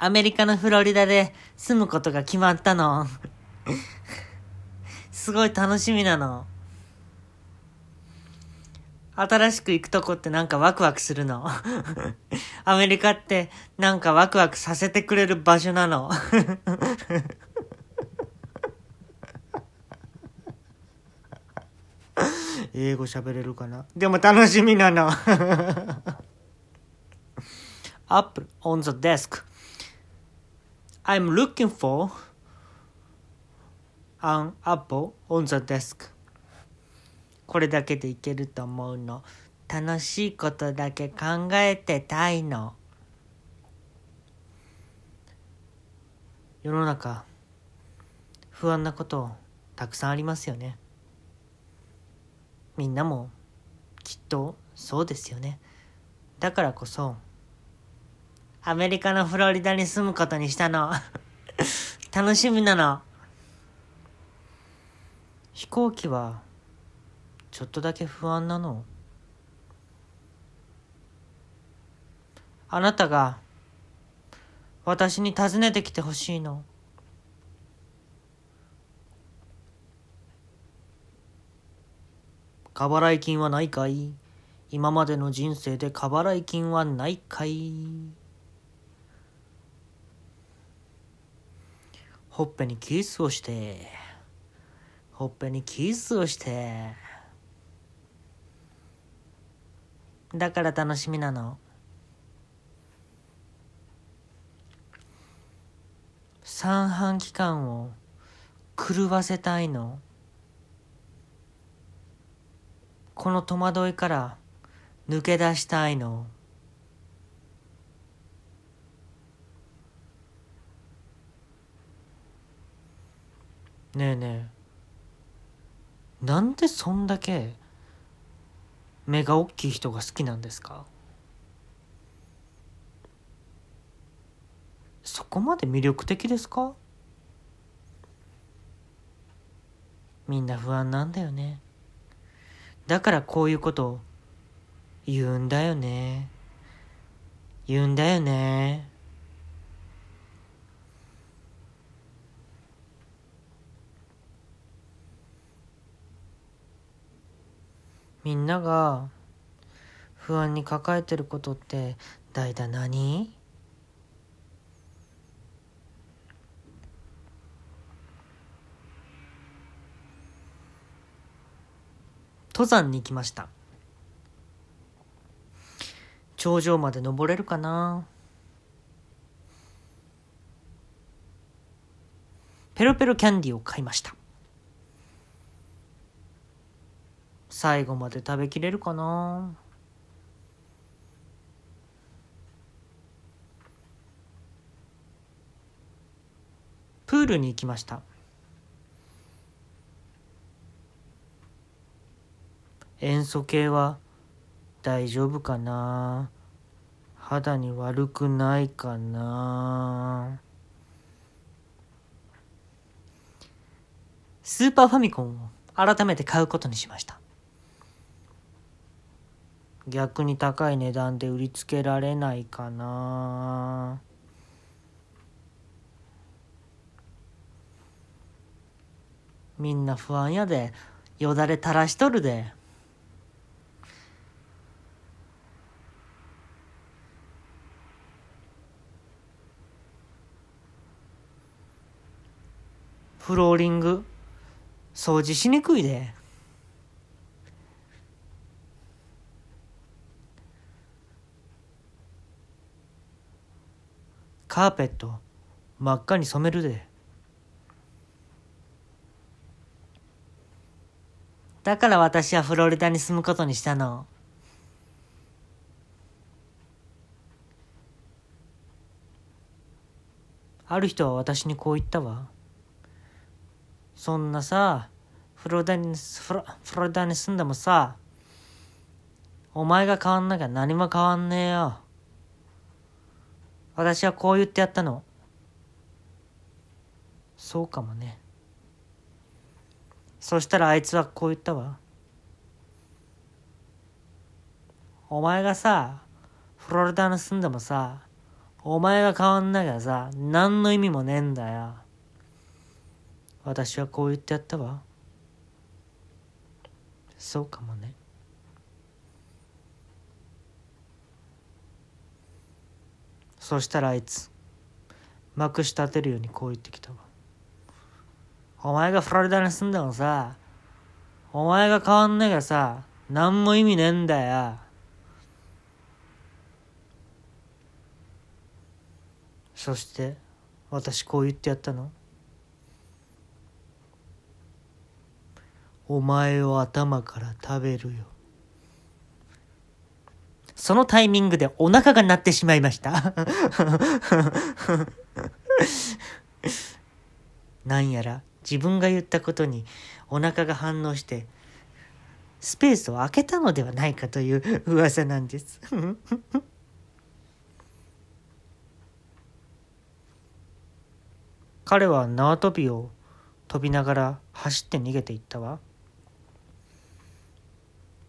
アメリカのフロリダで住むことが決まったの。すごい楽しみなの。新しく行くとこってなんかワクワクするの。アメリカってなんかワクワクさせてくれる場所なの。英語喋れるかな？でも楽しみなの。Apple on the desk. I'm looking for an apple on the desk. これだけでいけると思うの。楽しいことだけ考えてたいの。世の中、不安なことたくさんありますよね。みんなもきっとそうですよね。だからこそ、アメリカのフロリダに住むことにしたの。楽しみなの。飛行機は、ちょっとだけ不安なの。あなたが、私に尋ねてきてほしいの。過払い金はないかい？今までの人生で過払い金はないかい？ほっぺにキスをしてほっぺにキスをして。だから楽しみなの。三半規管を狂わせたいの。この戸惑いから抜け出したいの。ねえねえ。なんでそんだけ目が大きい人が好きなんですか？そこまで魅力的ですか？みんな不安なんだよね。だからこういうこと言うんだよね。言うんだよね。みんなが不安に抱えてることって大体何？登山に行きました。頂上まで登れるかな？ペロペロキャンディーを買いました。最後まで食べきれるかな？プールに行きました。塩素系は大丈夫かな？肌に悪くないかな？スーパーファミコンを改めて買うことにしました。逆に高い値段で売りつけられないかな。みんな不安やで。よだれ垂らしとるで。フローリング掃除しにくいで。カーペット真っ赤に染めるで。だから私はフロリダに住むことにしたの。ある人は私にこう言ったわ。そんなさフロリダにフロフロリダに住んでもさお前が変わんなきゃ何も変わんねえよ。私はこう言ってやったのそうかもねそしたらあいつはこう言ったわお前がさフロリダに住んでもさお前が変わんなきゃさ、何の意味もねえんだよ。私はこう言ってやったわ。そうかもね。そしたらあいつ、まくし立てるようにこう言ってきたわ。お前がフロリダに住んでもさ、お前が変わんなきゃさ、何も意味ねえんだよ。そして私こう言ってやったのお前を頭から食べるよそのタイミングでお腹が鳴ってしまいました。なんやら自分が言ったことにお腹が反応してスペースを空けたのではないかという噂なんです。彼は縄跳びを飛びながら走って逃げていったわ。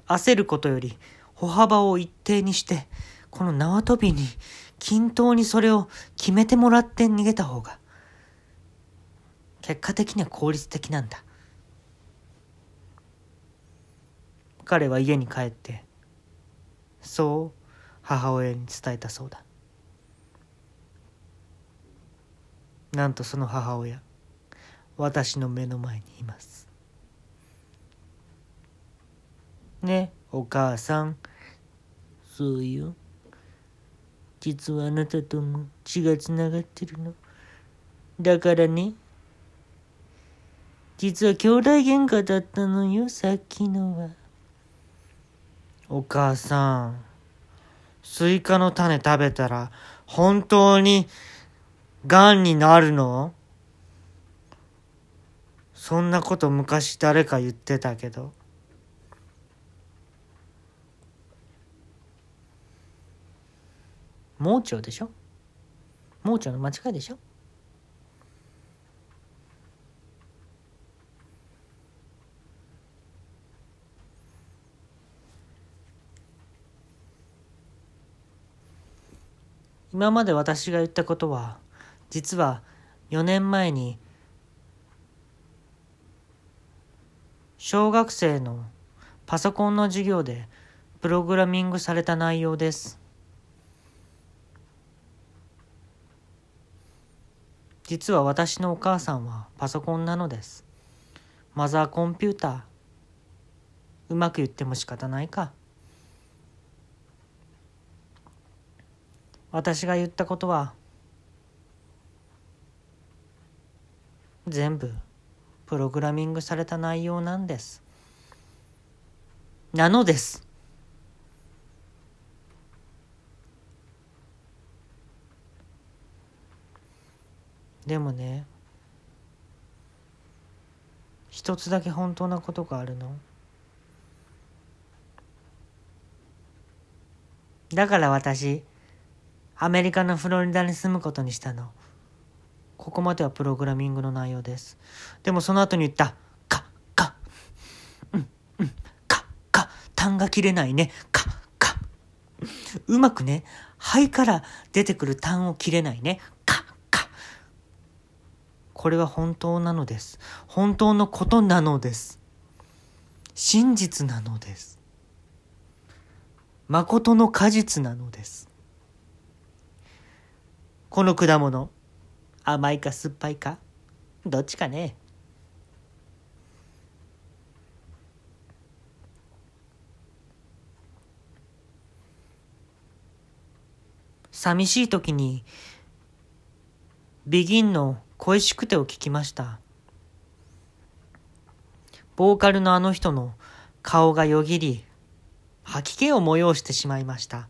焦ることより歩幅を一定にしてこの縄跳びに均等にそれを決めてもらって逃げた方が結果的には効率的なんだ。彼は家に帰ってそう母親に伝えたそうだ。なんとその母親私の目の前にいます。ねお母さん。そうよ。実はあなたとも血がつながってるの。だからね実は兄弟喧嘩だったのよさっきのは。お母さんスイカの種食べたら本当にがんになるの？そんなこと昔誰か言ってたけど。盲腸でしょ？盲腸の間違いでしょ？今まで私が言ったことは実は4年前に小学生のパソコンの授業でプログラミングされた内容です。実は私のお母さんはパソコンなのです。マザーコンピューター。うまく言っても仕方ないか。私が言ったことは全部プログラミングされた内容なんです。なのです。でもね一つだけ本当なことがあるの。だから私アメリカのフロリダに住むことにしたの。ここまではプログラミングの内容です。でもその後に言った、か、か、うん、うん、か、か、単が切れないね、か、か。うまくね、肺から出てくる単を切れないね、これは本当なのです。本当のことなのです。真実なのです。誠の果実なのです。この果物、甘いか酸っぱいか？どっちかね寂しい時にビギンの恋しくてを聞きましたボーカルのあの人の顔がよぎり吐き気を催してしまいました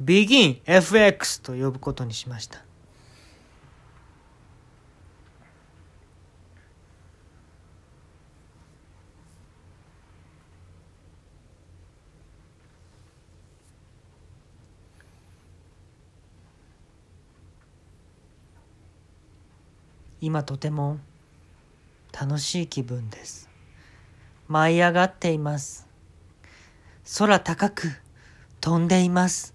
ビギン FX と呼ぶことにしました。今とても楽しい気分です。舞い上がっています。空高く飛んでいます。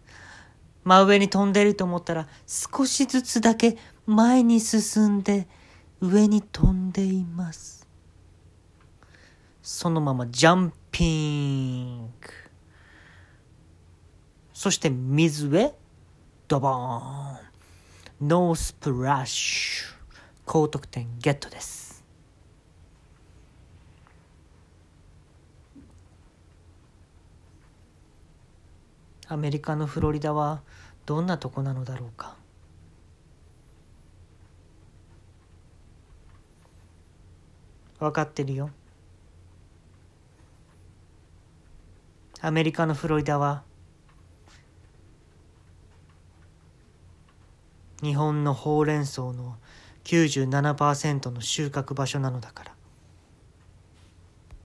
真上に飛んでいると思ったら少しずつだけ前に進んで上に飛んでいます。そのままジャンピング。そして水へドボーン。ノースプラッシュ。高得点ゲットです。アメリカのフロリダはどんなとこなのだろうか。わかってるよ。アメリカのフロリダは日本のほうれん草の97%の収穫場所なのだから。